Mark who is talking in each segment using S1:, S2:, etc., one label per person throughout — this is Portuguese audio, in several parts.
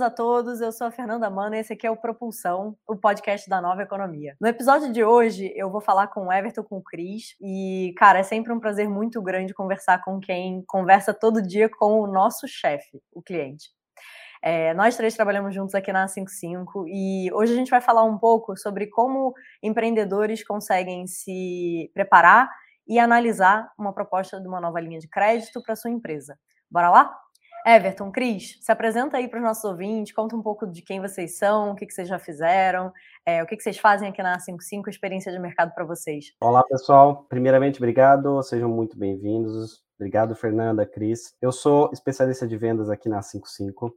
S1: Boas-vindas a todos, eu sou a Fernanda Mana e esse aqui é o Propulsão, o podcast da Nova Economia. No episódio de hoje, eu vou falar com o Everton, com o Cris, e, cara, é sempre um prazer muito grande conversar com quem conversa todo dia com o nosso chefe, o cliente. É, nós três trabalhamos juntos aqui na 55 e hoje a gente vai falar um pouco sobre como empreendedores conseguem se preparar e analisar uma proposta de uma nova linha de crédito para sua empresa. Bora lá? Everton, Cris, se apresenta aí para os nossos ouvintes, conta um pouco de quem vocês são, o que, que vocês já fizeram, é, o que, que vocês fazem aqui na 55, experiência de mercado para vocês.
S2: Olá, pessoal. Primeiramente, obrigado, sejam muito bem-vindos. Obrigado, Fernanda, Cris. Eu sou especialista de vendas aqui na 55.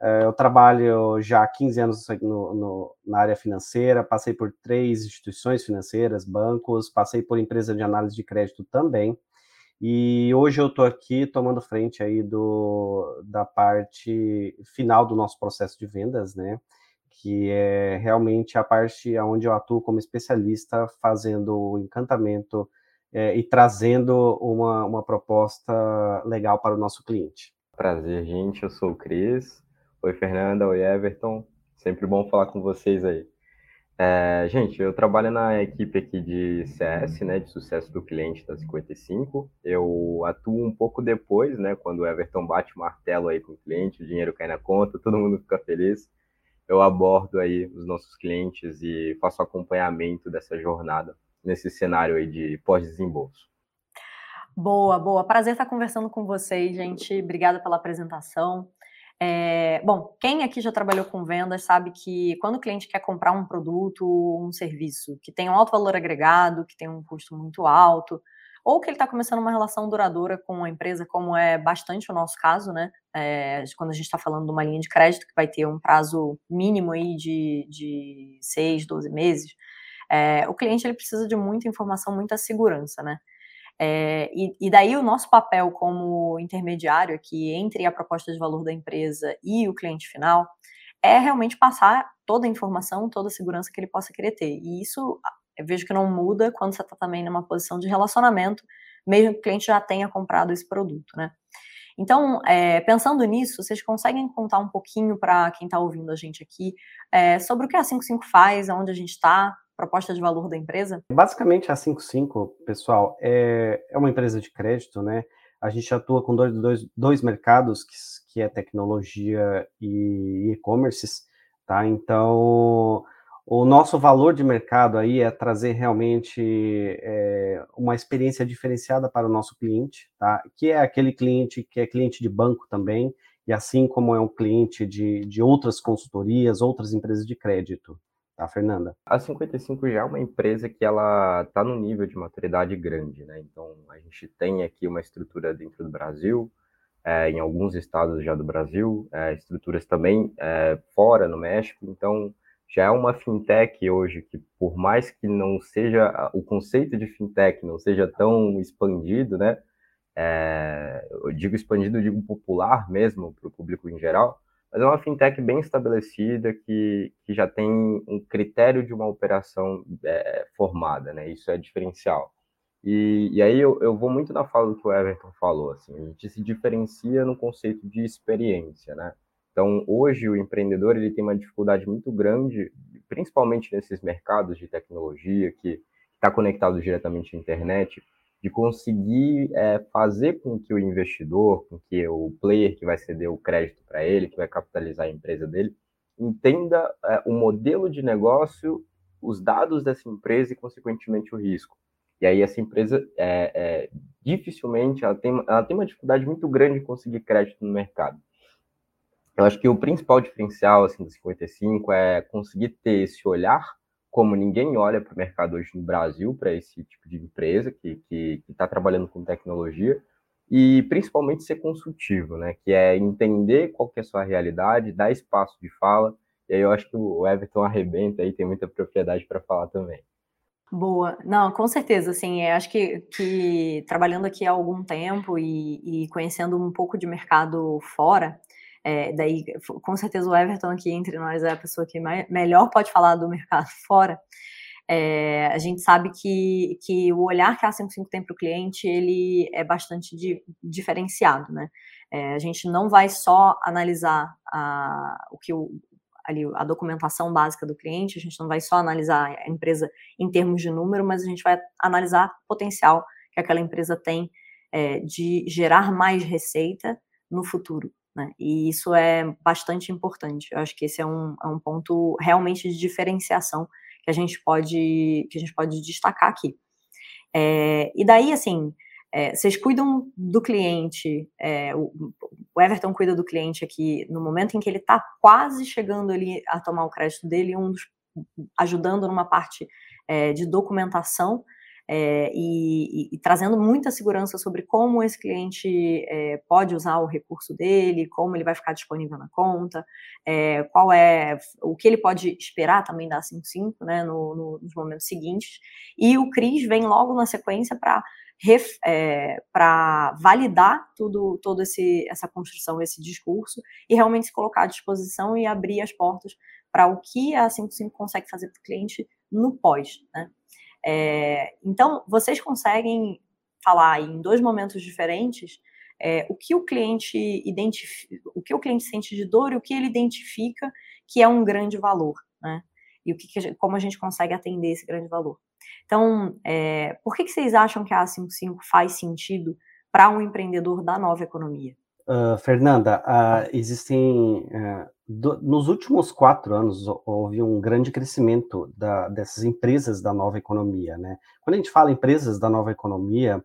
S2: É, eu trabalho já há 15 anos no, no, na área financeira, passei por três instituições financeiras, bancos, passei por empresa de análise de crédito também. E hoje eu estou aqui tomando frente aí do, da parte final do nosso processo de vendas, né? Que é realmente a parte onde eu atuo como especialista, fazendo o encantamento é, e trazendo uma, uma proposta legal para o nosso cliente.
S3: Prazer, gente. Eu sou o Cris. Oi, Fernanda. Oi, Everton. Sempre bom falar com vocês aí. É, gente, eu trabalho na equipe aqui de CS, né, de sucesso do cliente da 55. Eu atuo um pouco depois, né, quando o Everton bate o martelo aí com o cliente, o dinheiro cai na conta, todo mundo fica feliz. Eu abordo aí os nossos clientes e faço acompanhamento dessa jornada nesse cenário aí de pós-desembolso.
S1: Boa, boa. Prazer estar conversando com vocês, gente. Obrigada pela apresentação. É, bom, quem aqui já trabalhou com vendas sabe que quando o cliente quer comprar um produto, um serviço que tem um alto valor agregado, que tem um custo muito alto, ou que ele está começando uma relação duradoura com a empresa, como é bastante o nosso caso, né? É, quando a gente está falando de uma linha de crédito que vai ter um prazo mínimo aí de, de 6, 12 meses, é, o cliente ele precisa de muita informação, muita segurança, né? É, e, e, daí o nosso papel como intermediário aqui entre a proposta de valor da empresa e o cliente final é realmente passar toda a informação, toda a segurança que ele possa querer ter. E isso eu vejo que não muda quando você está também numa posição de relacionamento, mesmo que o cliente já tenha comprado esse produto, né? Então, é, pensando nisso, vocês conseguem contar um pouquinho para quem está ouvindo a gente aqui é, sobre o que a 55 faz, aonde a gente está, proposta de valor da empresa?
S2: Basicamente, a 55, pessoal, é, é uma empresa de crédito, né? A gente atua com dois, dois, dois mercados, que, que é tecnologia e e-commerce, tá? Então, o nosso valor de mercado aí é trazer realmente é, uma experiência diferenciada para o nosso cliente, tá? Que é aquele cliente que é cliente de banco também, e assim como é um cliente de, de outras consultorias, outras empresas de crédito, Tá, Fernanda?
S3: A 55 já é uma empresa que ela está no nível de maturidade grande, né? Então a gente tem aqui uma estrutura dentro do Brasil, é, em alguns estados já do Brasil, é, estruturas também é, fora no México. Então já é uma fintech hoje que, por mais que não seja o conceito de fintech não seja tão expandido, né? É, eu digo expandido, eu digo popular mesmo para o público em geral mas é uma fintech bem estabelecida que, que já tem um critério de uma operação é, formada, né? Isso é diferencial. E, e aí eu, eu, vou muito na fala do que o Everton falou, assim, a gente se diferencia no conceito de experiência, né? Então, hoje o empreendedor ele tem uma dificuldade muito grande, principalmente nesses mercados de tecnologia que está conectado diretamente à internet, de conseguir é, fazer com que o investidor, com que o player que vai ceder o crédito para ele, que vai capitalizar a empresa dele, entenda é, o modelo de negócio, os dados dessa empresa e, consequentemente, o risco. E aí essa empresa, é, é, dificilmente, ela tem, ela tem uma dificuldade muito grande de conseguir crédito no mercado. Eu acho que o principal diferencial assim, do 55 é conseguir ter esse olhar como ninguém olha para o mercado hoje no Brasil, para esse tipo de empresa que está trabalhando com tecnologia, e principalmente ser consultivo, né? Que é entender qual que é a sua realidade, dar espaço de fala, e aí eu acho que o Everton arrebenta aí, tem muita propriedade para falar também.
S1: Boa, não, com certeza, assim, acho que, que trabalhando aqui há algum tempo e, e conhecendo um pouco de mercado fora, é, daí, com certeza, o Everton aqui entre nós é a pessoa que mais, melhor pode falar do mercado fora. é, a gente sabe que, que o olhar que a 55 tem para o cliente, ele é bastante di, diferenciado, né? É, a gente não vai só analisar a, o que o, ali a documentação básica do cliente, a gente não vai só analisar a empresa em termos de número, mas a gente vai analisar o potencial que aquela empresa tem é, de gerar mais receita no futuro. Né? E isso é bastante importante. Eu acho que esse é um, é um ponto realmente de diferenciação que a gente pode, que a gente pode destacar aqui. É, e daí, assim, é, vocês cuidam do cliente, é, o, o, Everton cuida do cliente aqui no momento em que ele está quase chegando ali a tomar o crédito dele, um dos, ajudando numa parte de documentação é, e, e, trazendo muita segurança sobre como esse cliente é, pode usar o recurso dele, como ele vai ficar disponível na conta, é, qual é o que ele pode esperar também da 55, né, no, no, nos momentos seguintes. E o CRIS vem logo na sequência para é, para validar tudo, todo esse essa construção, esse discurso e realmente se colocar à disposição e abrir as portas para o que a 55 consegue fazer para o cliente no pós, né? É, então, vocês conseguem falar em dois momentos diferentes é, o que o cliente identifica, o que o cliente sente de dor e o que ele identifica que é um grande valor, né? E o que, que como a gente consegue atender esse grande valor. Então, é, por que, que vocês acham que a A55 faz sentido para um empreendedor da nova economia?
S2: Uh, Fernanda, uh, existem uh, do, nos últimos quatro anos houve um grande crescimento da, dessas empresas da nova economia, né? Quando a gente fala empresas da nova economia,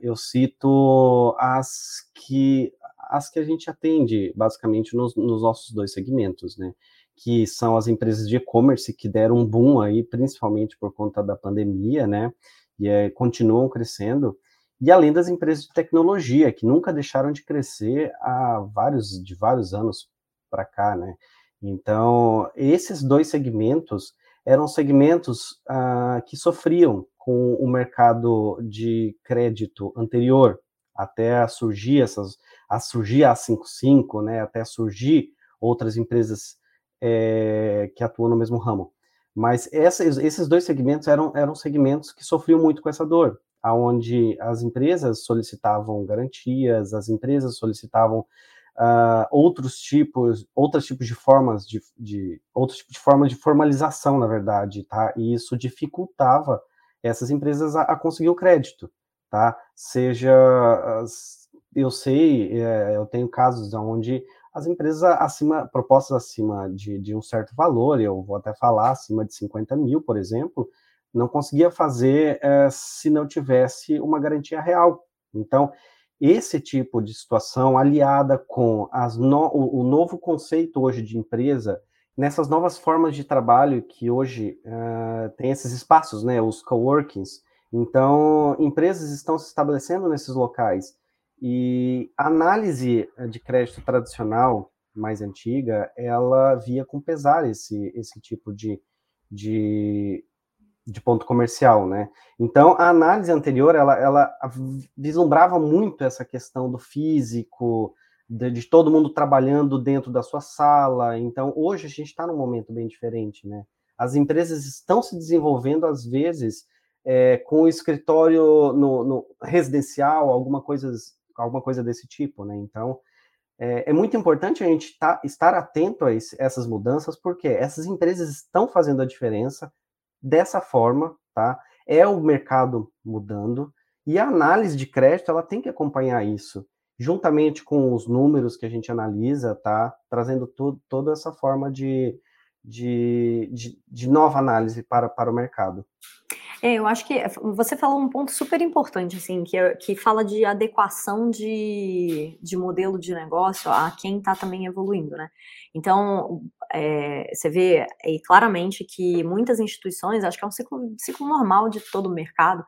S2: eu cito as que as que a gente atende basicamente nos, nos nossos dois segmentos, né? Que são as empresas de e-commerce que deram um boom aí, principalmente por conta da pandemia, né? E é, continuam crescendo e além das empresas de tecnologia, que nunca deixaram de crescer há vários, de vários anos para cá, né? Então, esses dois segmentos eram segmentos ah, que sofriam com o mercado de crédito anterior, até surgir essas, a surgir a 55, né, até surgir outras empresas é, que atuam no mesmo ramo. Mas esses dois segmentos eram, eram segmentos que sofriam muito com essa dor onde as empresas solicitavam garantias, as empresas solicitavam uh, outros tipos, outros tipos de formas de, de outros tipos de formas de formalização, na verdade, tá? E isso dificultava essas empresas a, a conseguir o crédito, tá? Seja, eu sei, é, eu tenho casos onde as empresas acima, propostas acima de, de um certo valor, eu vou até falar acima de 50 mil, por exemplo, não conseguia fazer é, se não tivesse uma garantia real. Então, esse tipo de situação, aliada com no, o, o, novo conceito hoje de empresa, nessas novas formas de trabalho que hoje uh, tem esses espaços, né, os coworkings, então empresas estão se estabelecendo nesses locais e a análise de crédito tradicional mais antiga, ela via com pesar esse, esse tipo de, de de ponto comercial, né? Então, a análise anterior, ela, ela vislumbrava muito essa questão do físico, de, de todo mundo trabalhando dentro da sua sala. Então, hoje a gente está num momento bem diferente, né? As empresas estão se desenvolvendo, às vezes, é, com o escritório no, no, residencial, alguma coisa, alguma coisa desse tipo, né? Então, é, é muito importante a gente tá, estar atento a esse, essas mudanças, porque essas empresas estão fazendo a diferença, dessa forma, tá? É o mercado mudando e a análise de crédito ela tem que acompanhar isso, juntamente com os números que a gente analisa, tá? Trazendo tudo, toda essa forma de, de, de, de nova análise para, para o mercado.
S1: É, eu acho que você falou um ponto super importante, assim, que, é, que fala de adequação de, de modelo de negócio a quem está também evoluindo, né? Então, é, você vê é, claramente que muitas instituições, acho que é um ciclo, ciclo normal de todo o mercado,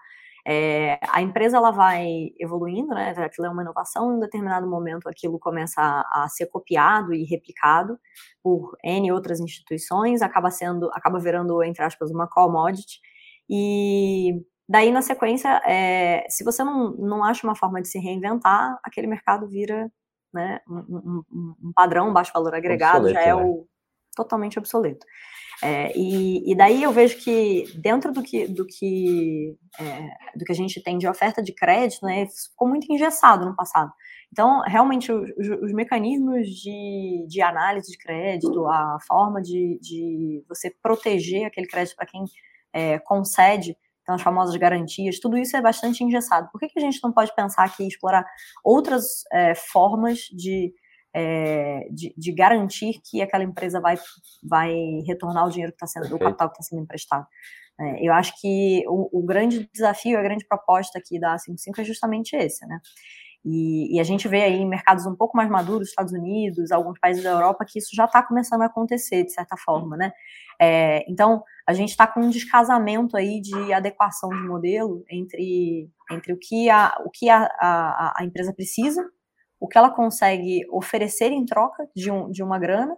S1: é, a empresa ela vai evoluindo, né? Aquilo é uma inovação, em determinado momento aquilo começa a, a, ser copiado e replicado por N outras instituições, acaba sendo, acaba virando, entre aspas, uma commodity, e daí, na sequência, é, se você não, não acha uma forma de se reinventar, aquele mercado vira né, um, um, um padrão, baixo valor agregado, já é né? o totalmente obsoleto. É, e, e, daí eu vejo que dentro do que, do que, é, do que a gente tem de oferta de crédito, né, ficou muito engessado no passado. Então, realmente, os, os mecanismos de, de, análise de crédito, a forma de, de você proteger aquele crédito para quem é, concede, então as famosas garantias, tudo isso é bastante engessado. Por que, que a gente não pode pensar aqui explorar outras é, formas de, é, de, de, garantir que aquela empresa vai, vai retornar o dinheiro que está sendo, o capital que está sendo emprestado? É, eu acho que o, o, grande desafio, a grande proposta aqui da A55 é justamente esse, né? E, e, a gente vê aí em mercados um pouco mais maduros, Estados Unidos, alguns países da Europa, que isso já está começando a acontecer, de certa forma, né? É, então, a gente está com um descasamento aí de adequação de modelo entre, entre o que, a, o que a, a, a empresa precisa, o que ela consegue oferecer em troca de, um, de uma grana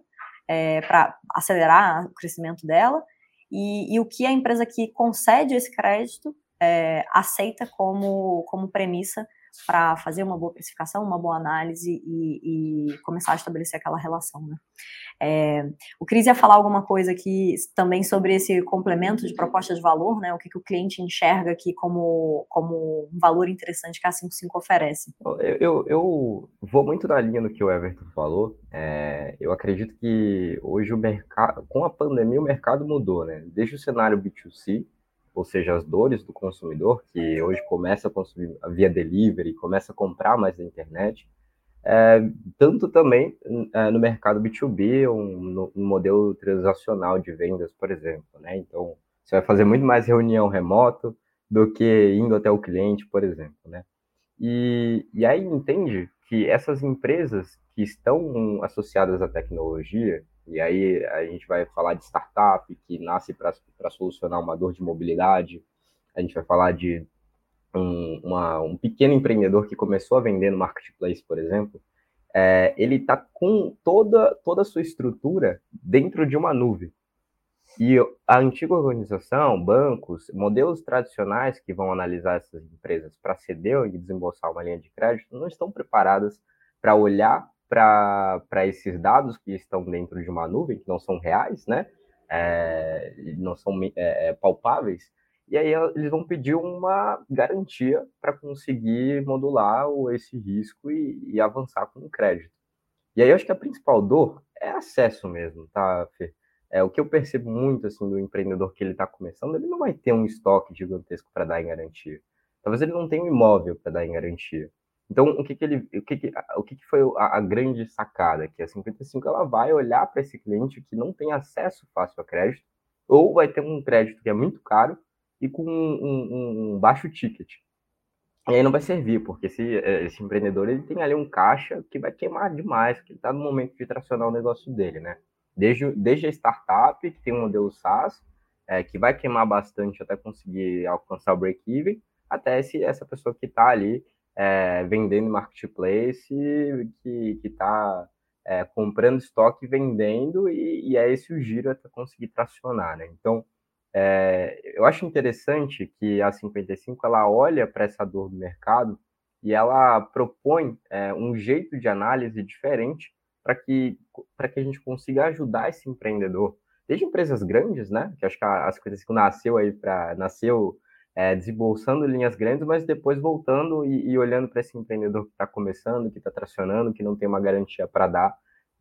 S1: é, para acelerar o crescimento dela, e, e, o que a empresa que concede esse crédito é, aceita como, como premissa para fazer uma boa precificação, uma boa análise e, e começar a estabelecer aquela relação. Né? É, o Cris ia falar alguma coisa aqui também sobre esse complemento de proposta de valor, né? O que, que o cliente enxerga aqui como, como um valor interessante que a 55 oferece.
S3: Eu, eu, eu vou muito na linha do que o Everton falou. É, eu acredito que hoje o mercado, com a pandemia, o mercado mudou, né? Desde o cenário B2C, ou seja, as dores do consumidor, que hoje começa a consumir via delivery, começa a comprar mais na internet, é, tanto também é, no mercado B2B, um, um, modelo transacional de vendas, por exemplo. Né? Então, você vai fazer muito mais reunião remoto do que indo até o cliente, por exemplo. Né? E, e aí entende que essas empresas que estão associadas à tecnologia, e aí a gente vai falar de startup que nasce para solucionar uma dor de mobilidade, a gente vai falar de um, uma, um pequeno empreendedor que começou a vender no marketplace, por exemplo, é, ele está com toda, toda a sua estrutura dentro de uma nuvem. E a antiga organização, bancos, modelos tradicionais que vão analisar essas empresas para ceder e desembolsar uma linha de crédito não estão preparadas para olhar para esses dados que estão dentro de uma nuvem, que não são reais, né? É, não são é, é palpáveis, e aí eles vão pedir uma garantia para conseguir modular esse risco e, e, avançar com o crédito. E aí eu acho que a principal dor é acesso mesmo, tá, Fê? É, o que eu percebo muito assim do empreendedor que ele está começando, ele não vai ter um estoque gigantesco para dar em garantia. Talvez ele não tenha um imóvel para dar em garantia. Então, o que, que ele, o que, que, o que, foi a, a, grande sacada? Que a 55 ela vai olhar para esse cliente que não tem acesso fácil a crédito, ou vai ter um crédito que é muito caro e com um, um, um baixo ticket. E aí não vai servir, porque esse, esse empreendedor ele tem ali um caixa que vai queimar demais, que ele está no momento de tracionar o negócio dele, né? Desde, desde a startup, que tem um modelo SaaS, é, que vai queimar bastante até conseguir alcançar o break-even, até esse, essa pessoa que está ali é, vendendo marketplace, que está é, comprando estoque vendendo, e, e, é esse o giro até conseguir tracionar, né? Então, é, eu acho interessante que a 55 ela olha para essa dor do mercado e ela propõe é, um jeito de análise diferente para que, que a gente consiga ajudar esse empreendedor. Desde empresas grandes, né? Que acho que a 55 nasceu aí para nasceu é, desembolsando linhas grandes, mas depois voltando e, e olhando para esse empreendedor que está começando, que está tracionando, que não tem uma garantia para dar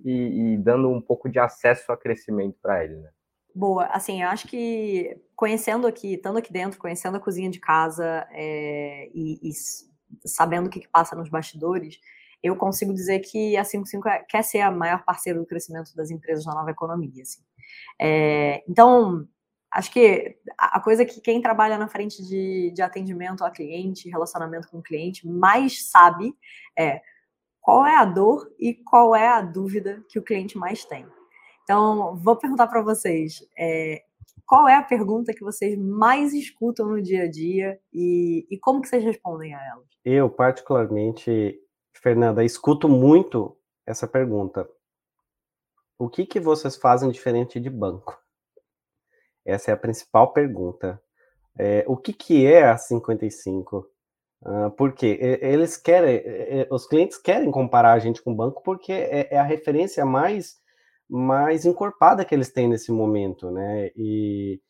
S3: e, e, dando um pouco de acesso a crescimento para ele, né?
S1: Boa, assim, eu acho que conhecendo aqui, estando aqui dentro, conhecendo a cozinha de casa é, e, e, sabendo o que, que, passa nos bastidores, eu consigo dizer que a 55 é, quer ser a maior parceira do crescimento das empresas na nova economia. Assim. É, então, acho que a coisa que quem trabalha na frente de, de atendimento a cliente, relacionamento com o cliente, mais sabe é qual é a dor e qual é a dúvida que o cliente mais tem. Então, vou perguntar para vocês: é, qual é a pergunta que vocês mais escutam no dia a dia e, e como que vocês respondem a elas?
S2: Eu, particularmente, Fernanda, escuto muito essa pergunta. O que, que vocês fazem diferente de banco? Essa é a principal pergunta. É, o que, que é a 55? Uh, porque eles querem, os clientes querem comparar a gente com o banco porque é, é a referência mais mais encorpada que eles têm nesse momento, né? E,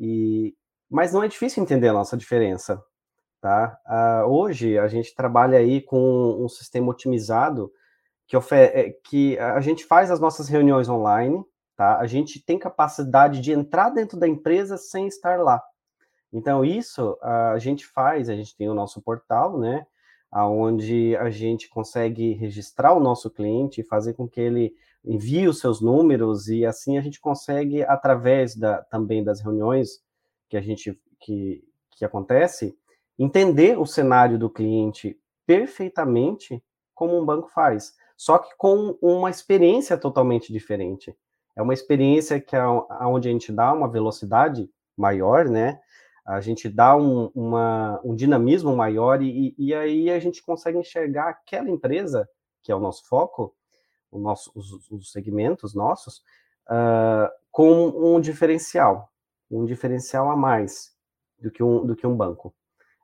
S2: e mas não é difícil entender a nossa diferença, tá? Uh, hoje a gente trabalha aí com um sistema otimizado que, é, que a gente faz as nossas reuniões online, tá? A gente tem capacidade de entrar dentro da empresa sem estar lá. Então, isso a gente faz, a gente tem o nosso portal, né? Onde a gente consegue registrar o nosso cliente, fazer com que ele envie os seus números, e assim a gente consegue, através da, também das reuniões que a gente que, que acontece, entender o cenário do cliente perfeitamente como um banco faz, só que com uma experiência totalmente diferente. É uma experiência que é onde a gente dá uma velocidade maior, né? A gente dá um, uma, um dinamismo maior e, e aí a gente consegue enxergar aquela empresa, que é o nosso foco, o nosso, os, os segmentos nossos, uh, com um diferencial, um diferencial a mais do que um, do que um banco.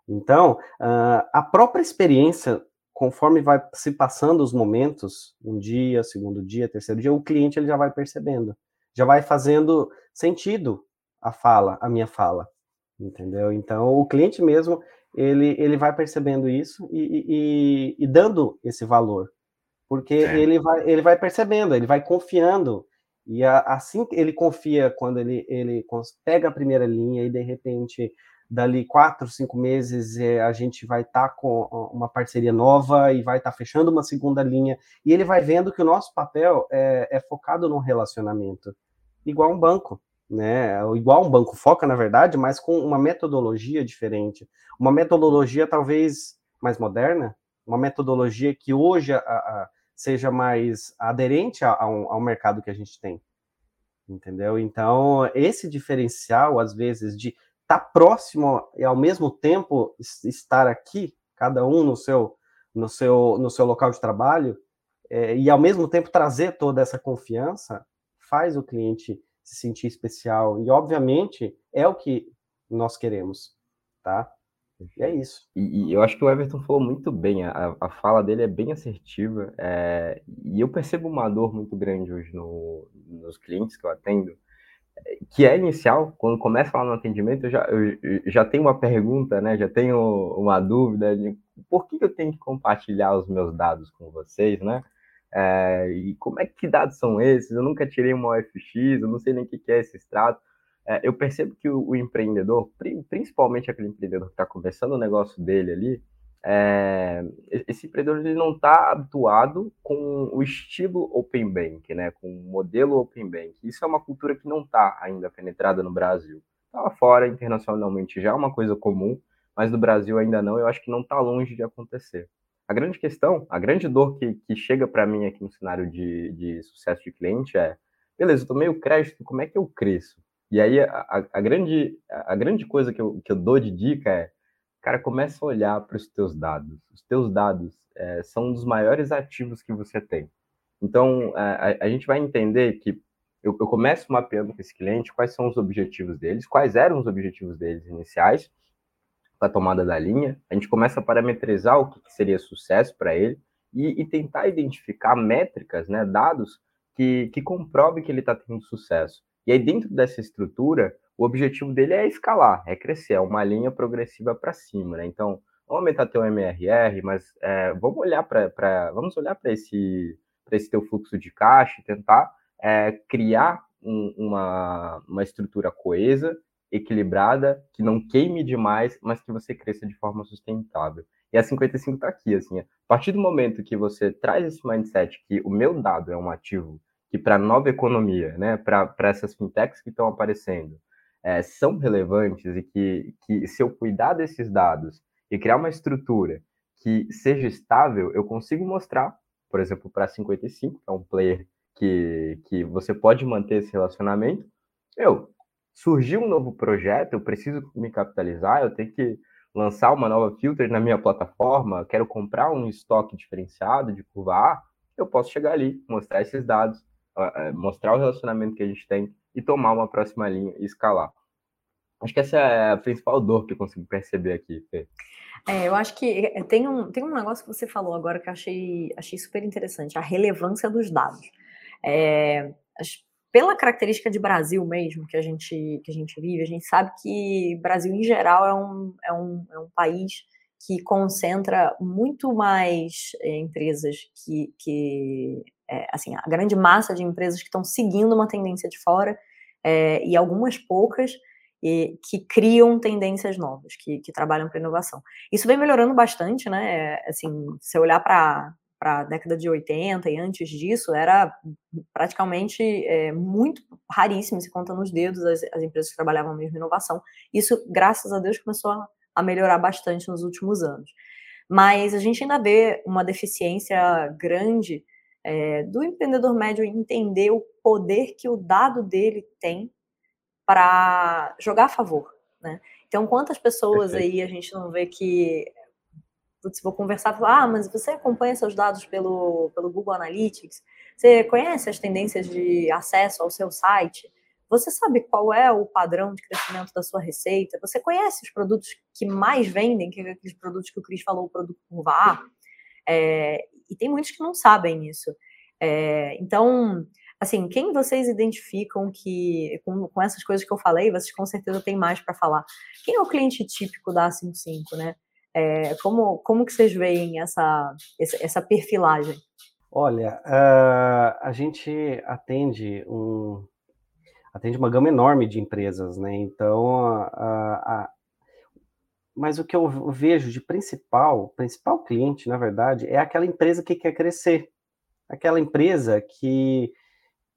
S2: Então, uh, a própria experiência conforme vai se passando os momentos, um dia, segundo dia, terceiro dia, o cliente ele já vai percebendo, já vai fazendo sentido a fala, a minha fala, entendeu? Então, o cliente mesmo, ele, ele vai percebendo isso e, e, e dando esse valor, porque é. ele, vai, ele vai percebendo, ele vai confiando, e a, assim ele confia quando ele, ele pega a primeira linha e, de repente, dali quatro, cinco meses é, a gente vai estar tá com uma parceria nova e vai estar tá fechando uma segunda linha, e ele vai vendo que o nosso papel é, é focado no relacionamento, igual um banco, né? Igual um banco foca, na verdade, mas com uma metodologia diferente, uma metodologia talvez mais moderna, uma metodologia que hoje a, a, seja mais aderente ao, ao mercado que a gente tem entendeu? Então, esse diferencial, às vezes, de estar tá próximo e ao mesmo tempo estar aqui, cada um no seu no seu no seu local de trabalho, é, e ao mesmo tempo trazer toda essa confiança, faz o cliente se sentir especial e obviamente é o que nós queremos, tá? E é isso.
S3: E, e eu acho que o Everton falou muito bem, a, a fala dele é bem assertiva, é, e eu percebo uma dor muito grande hoje no, nos clientes que eu atendo, que é inicial, quando começa lá no atendimento, eu já, eu, já tenho uma pergunta, né? Já tenho uma dúvida de por que eu tenho que compartilhar os meus dados com vocês, né? É, e como é que dados são esses? Eu nunca tirei uma OFX, eu não sei nem o que é esse extrato. É, eu percebo que o, o empreendedor, principalmente aquele empreendedor que está começando o negócio dele ali, é, esse empreendedor ele não está habituado com o estilo Open Bank, né, com o modelo Open Bank. Isso é uma cultura que não está ainda penetrada no Brasil. Está lá fora, internacionalmente, já é uma coisa comum, mas no Brasil ainda não, eu acho que não está longe de acontecer. A grande questão, a grande dor que, que chega para mim aqui no cenário de, de sucesso de cliente é, beleza, eu tomei o crédito, como é que eu cresço? E aí a, a, grande, a grande coisa que eu, que eu dou de dica é, cara, começa a olhar para os teus dados. Os teus dados é, são um dos maiores ativos que você tem. Então, a, a gente vai entender que eu, eu, começo mapeando com esse cliente quais são os objetivos deles, quais eram os objetivos deles iniciais, para a tomada da linha. A gente começa a parametrizar o que, que seria sucesso para ele e, e, tentar identificar métricas, né, dados que, que comprovem que ele está tendo sucesso. E aí, dentro dessa estrutura, o objetivo dele é escalar, é crescer, é uma linha progressiva para cima, né? Então, vamos aumentar teu MRR, mas é, vamos olhar para vamos olhar para esse para esse teu fluxo de caixa e tentar é, criar um, uma, uma estrutura coesa, equilibrada, que não queime demais, mas que você cresça de forma sustentável. E a 55 está aqui, assim, a partir do momento que você traz esse mindset que o meu dado é um ativo que para nova economia, né, para essas fintechs que estão aparecendo, é, são relevantes e que, que, se eu cuidar desses dados e criar uma estrutura que seja estável, eu consigo mostrar, por exemplo, para 55, que é um player que, que você pode manter esse relacionamento. Eu surgiu um novo projeto, eu preciso me capitalizar, eu tenho que lançar uma nova filter na minha plataforma, quero comprar um estoque diferenciado de curva A, eu posso chegar ali, mostrar esses dados, mostrar o relacionamento que a gente tem e tomar uma próxima linha e escalar. Acho que essa é a principal dor que eu consigo perceber aqui, Fê.
S1: É, eu acho que é, tem um, tem um negócio que você falou agora que eu achei, achei super interessante, a relevância dos dados. É, pela característica de Brasil mesmo que a gente que a gente vive, a gente sabe que Brasil em geral é um, é um, é um país que concentra muito mais é, empresas que, que é, assim, a grande massa de empresas que estão seguindo uma tendência de fora é, e algumas poucas e, que criam tendências novas, que, que trabalham para inovação. Isso vem melhorando bastante, né? Assim, se olhar para a década de 80 e antes disso, era praticamente é, muito raríssimo, se conta nos dedos, as, as, empresas que trabalhavam mesmo inovação. Isso, graças a Deus, começou a, a melhorar bastante nos últimos anos. Mas a gente ainda vê uma deficiência grande é, do empreendedor médio entender o poder que o dado dele tem para jogar a favor. Né? Então, quantas pessoas Perfeito. aí a gente não vê que putz, vou conversar, falar, ah, mas você acompanha seus dados pelo, pelo Google Analytics? Você conhece as tendências de acesso ao seu site? Você sabe qual é o padrão de crescimento da sua receita? Você conhece os produtos que mais vendem, que é aqueles produtos que o Cris falou, o produto curva A? É, e tem muitos que não sabem isso. É, então, assim, quem vocês identificam que, com, com, essas coisas que eu falei, vocês com certeza têm mais para falar. Quem é o cliente típico da A55, né? É, como, como que vocês veem essa, essa perfilagem?
S2: Olha, uh, a gente atende um atende uma gama enorme de empresas, né? Então, uh, uh, mas o que eu vejo de principal, principal cliente, na verdade, é aquela empresa que quer crescer, aquela empresa que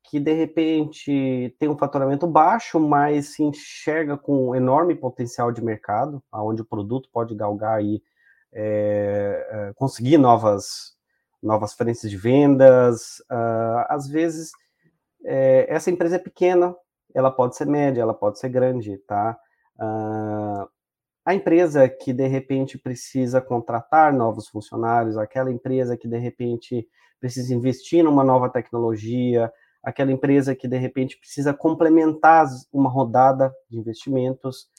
S2: que de repente tem um faturamento baixo, mas se enxerga com um enorme potencial de mercado, onde o produto pode galgar e é, conseguir novas, novas frentes de vendas. Uh, às vezes, é, essa empresa é pequena, ela pode ser média, ela pode ser grande, tá? Uh, a empresa que de repente precisa contratar novos funcionários, aquela empresa que de repente precisa investir numa nova tecnologia, aquela empresa que de repente precisa complementar uma rodada de investimentos,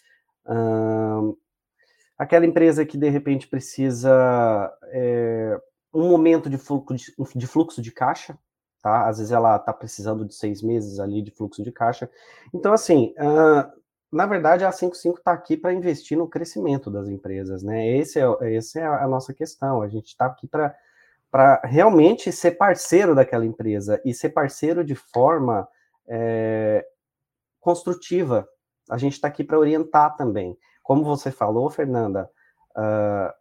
S2: aquela empresa que de repente precisa é, um momento de fluxo de, de, fluxo de caixa, tá? Às vezes ela está precisando de seis meses ali de fluxo de caixa. Então, assim, uh, na verdade, a 55 está aqui para investir no crescimento das empresas, né? Esse é, essa é a nossa questão. A gente está aqui para realmente ser parceiro daquela empresa e ser parceiro de forma é, construtiva. A gente está aqui para orientar também. Como você falou, Fernanda, uh,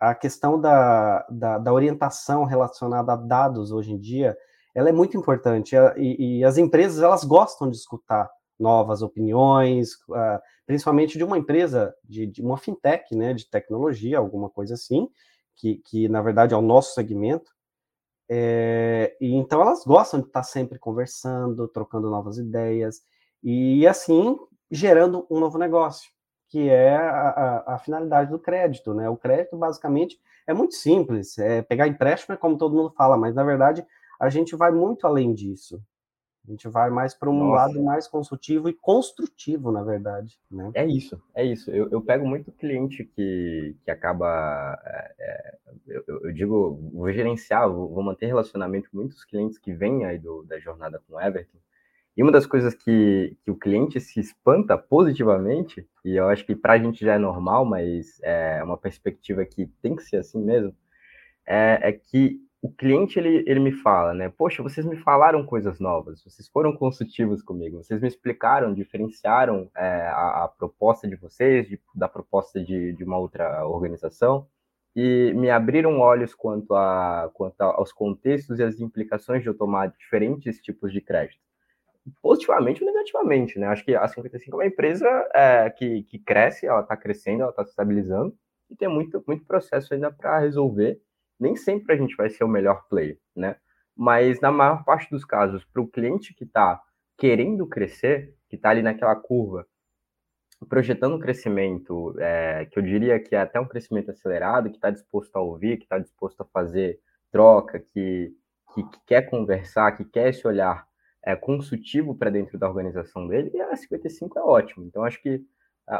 S2: a questão da, da, da, orientação relacionada a dados hoje em dia, ela é muito importante e, e as empresas elas gostam de escutar novas opiniões, uh, principalmente de uma empresa de, de uma fintech, né, de tecnologia, alguma coisa assim, que, que na verdade é o nosso segmento. É, e então elas gostam de estar sempre conversando, trocando novas ideias e assim gerando um novo negócio, que é a, a, a, finalidade do crédito, né? O crédito basicamente é muito simples, é pegar empréstimo é como todo mundo fala, mas na verdade a gente vai muito além disso. A gente vai mais para um Nossa. lado mais consultivo e construtivo, na verdade. Né?
S3: É isso, é isso. Eu, eu pego muito cliente que, que acaba. É, é eu, eu, digo, vou gerenciar, vou, vou, manter relacionamento com muitos clientes que vêm aí do, da jornada com o Everton. E uma das coisas que, que o cliente se espanta positivamente, e eu acho que para a gente já é normal, mas é uma perspectiva que tem que ser assim mesmo, é, é que o cliente ele, ele me fala, né? Poxa, vocês me falaram coisas novas, vocês foram consultivos comigo, vocês me explicaram, diferenciaram é, a, a, proposta de vocês de, da proposta de, de uma outra organização e me abriram olhos quanto, a, quanto aos contextos e as implicações de eu tomar diferentes tipos de crédito. Positivamente ou negativamente, né? Acho que a 55 é uma empresa é, que, que cresce, ela está crescendo, ela está se estabilizando e tem muito, muito processo ainda para resolver nem sempre a gente vai ser o melhor player, né? Mas na maior parte dos casos, para o cliente que está querendo crescer, que está ali naquela curva, projetando um crescimento, é, que eu diria que é até um crescimento acelerado, que está disposto a ouvir, que está disposto a fazer troca, que, que, que, quer conversar, que quer esse olhar é, consultivo para dentro da organização dele, e a 55 é ótimo. Então, acho que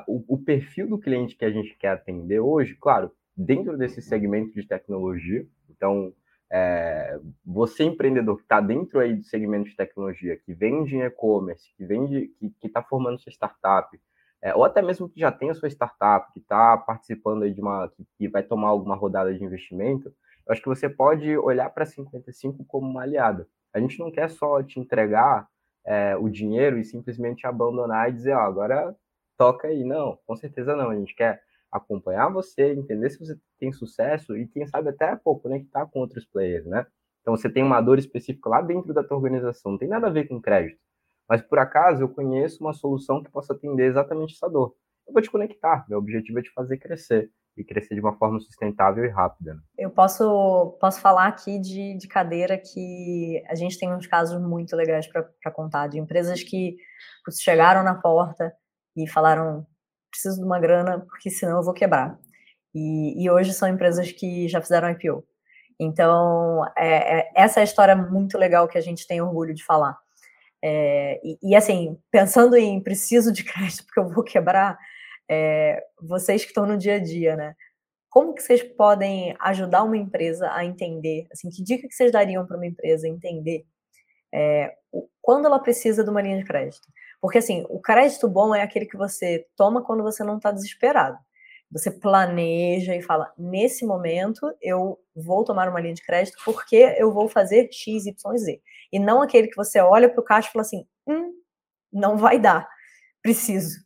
S3: o, o perfil do cliente que a gente quer atender hoje, claro, dentro desse segmento de tecnologia. Então, É, você, empreendedor que está dentro aí do segmento de tecnologia, que vende em e-commerce, que vende, que está formando sua startup, é, ou até mesmo que já tem a sua startup, que está participando aí de uma, que, que, vai tomar alguma rodada de investimento, eu acho que você pode olhar para a 55 como uma aliada. A gente não quer só te entregar é, o dinheiro e simplesmente abandonar e dizer, ó, agora toca aí. Não, com certeza não. A gente quer acompanhar você, entender se você tem sucesso e quem sabe até pô, conectar com outros players, né? Então você tem uma dor específica lá dentro da tua organização, não tem nada a ver com crédito. Mas por acaso eu conheço uma solução que possa atender exatamente essa dor. Eu vou te conectar. Meu objetivo é te fazer crescer e crescer de uma forma sustentável e rápida. Né?
S1: Eu posso, posso falar aqui de, de cadeira que a gente tem uns casos muito legais para contar, de empresas que chegaram na porta e falaram: preciso de uma grana, porque senão eu vou quebrar. E, e hoje são empresas que já fizeram IPO. Então, é, é, essa é a história muito legal que a gente tem orgulho de falar. É, e, e, assim, pensando em preciso de crédito porque eu vou quebrar, é, vocês que estão no dia a dia, né? Como que vocês podem ajudar uma empresa a entender, assim, que dica que vocês dariam para uma empresa entender é, quando ela precisa de uma linha de crédito? Porque, assim, o crédito bom é aquele que você toma quando você não está desesperado. Você planeja e fala: nesse momento eu vou tomar uma linha de crédito porque eu vou fazer X, Y, Z. E não aquele que você olha para o caixa e fala assim: hum, não vai dar, preciso.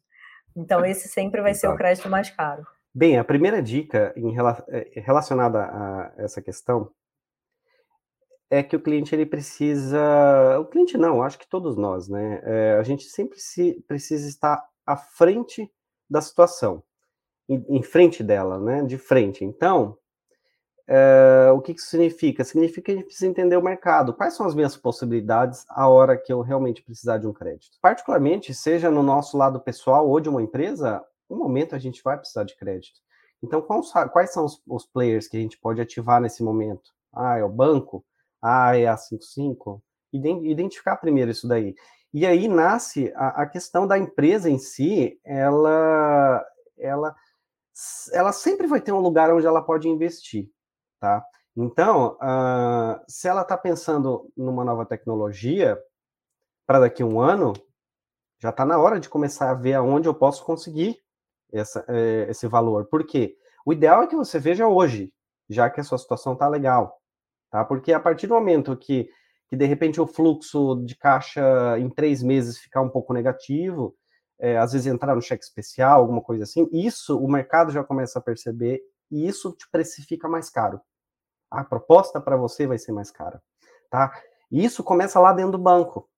S1: Então, esse sempre vai ser o crédito mais caro.
S2: Bem, a primeira dica em eh, relacionada a essa questão é que o cliente ele precisa, o cliente não, acho que todos nós, né? É, a gente sempre se, precisa estar à frente da situação, em, em frente dela, né? De frente. Então, é, o que isso significa? Significa que a gente precisa entender o mercado. Quais são as minhas possibilidades a hora que eu realmente precisar de um crédito? Particularmente, seja no nosso lado pessoal ou de uma empresa, um momento a gente vai precisar de crédito. Então, quais, quais são os, os, players que a gente pode ativar nesse momento? Ah, é o banco? Ah, é a 55? Identificar primeiro isso daí. E aí nasce a, a questão da empresa em si, ela, ela, ela sempre vai ter um lugar onde ela pode investir tá? Então, uh, se ela está pensando numa nova tecnologia para daqui a um ano, já está na hora de começar a ver aonde eu posso conseguir essa, é, esse valor. Por quê? O ideal é que você veja hoje, já que a sua situação está legal, tá? Porque a partir do momento que, que de repente o fluxo de caixa em três meses ficar um pouco negativo, é, às vezes entrar no cheque especial, alguma coisa assim, isso o mercado já começa a perceber e isso te precifica mais caro a proposta para você vai ser mais cara, tá? E isso começa lá dentro do banco,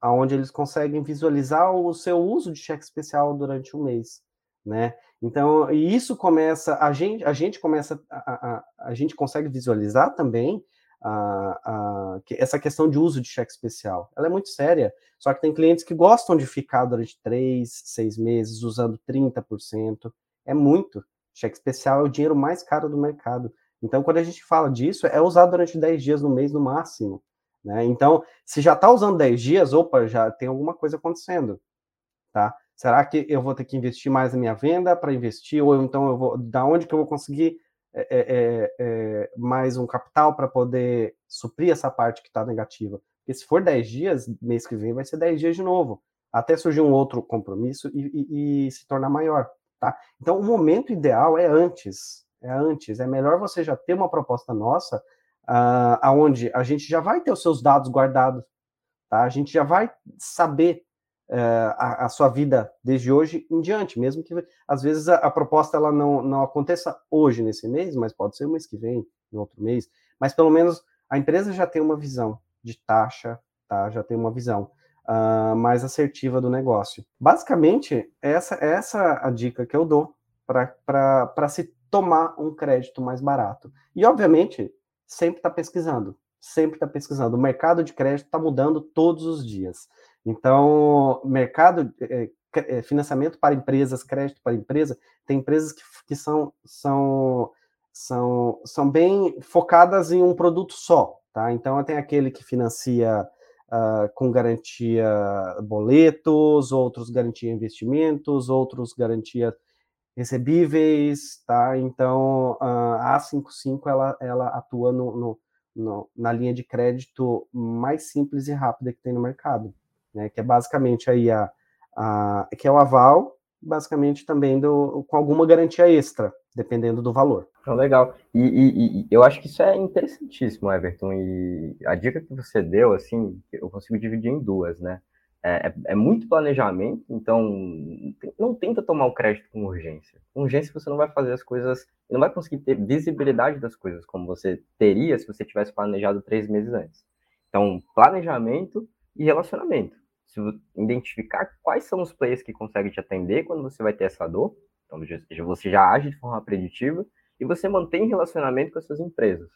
S2: aonde eles conseguem visualizar o seu uso de cheque especial durante um mês, né? Então, e isso começa, a gente, a gente começa, a, a, a gente consegue visualizar também a, a, essa questão de uso de cheque especial. Ela é muito séria, só que tem clientes que gostam de ficar durante três, seis meses usando 30%. É muito. Cheque especial é o dinheiro mais caro do mercado. Então, quando a gente fala disso, é usado durante 10 dias no mês no máximo. Né? Então, se já está usando 10 dias, opa, já tem alguma coisa acontecendo. Tá? Será que eu vou ter que investir mais na minha venda para investir? Ou então eu vou. Da onde que eu vou conseguir é, é, é, mais um capital para poder suprir essa parte que está negativa? Porque se for 10 dias, mês que vem vai ser 10 dias de novo. Até surgir um outro compromisso e, e, e se tornar maior. Tá? Então, o momento ideal é antes é antes. É melhor você já ter uma proposta nossa, uh, aonde a gente já vai ter os seus dados guardados, tá? A gente já vai saber a, a, sua vida desde hoje em diante, mesmo que às vezes a, a, proposta ela não, não aconteça hoje nesse mês, mas pode ser mês que vem, no outro mês. Mas pelo menos a empresa já tem uma visão de taxa, tá? Já tem uma visão. Uh, mais assertiva do negócio. Basicamente, essa, essa é a dica que eu dou para se tomar um crédito mais barato. E, obviamente, sempre está pesquisando, sempre está pesquisando. O mercado de crédito está mudando todos os dias. Então, mercado, é, é, financiamento para empresas, crédito para empresa, tem empresas que, que são, são, são, são bem focadas em um produto só, tá? Então, tem aquele que financia uh, com garantia boletos, outros garantia investimentos, outros garantia recebíveis, tá? Então, a A55, ela, ela atua no, no, no, na linha de crédito mais simples e rápida que tem no mercado, né? Que é basicamente aí a, a que é o aval, basicamente também do, com alguma garantia extra, dependendo do valor.
S3: Então, legal. E, e, e, eu acho que isso é interessantíssimo, Everton. E a dica que você deu, assim, eu consigo dividir em duas, né? É, é, é muito planejamento, então não tenta tomar o crédito com urgência. Com urgência você não vai fazer as coisas, não vai conseguir ter visibilidade das coisas como você teria se você tivesse planejado três meses antes. Então, planejamento e relacionamento. Se identificar quais são os players que conseguem te atender quando você vai ter essa dor, então você já age de forma preditiva e você mantém relacionamento com as suas empresas.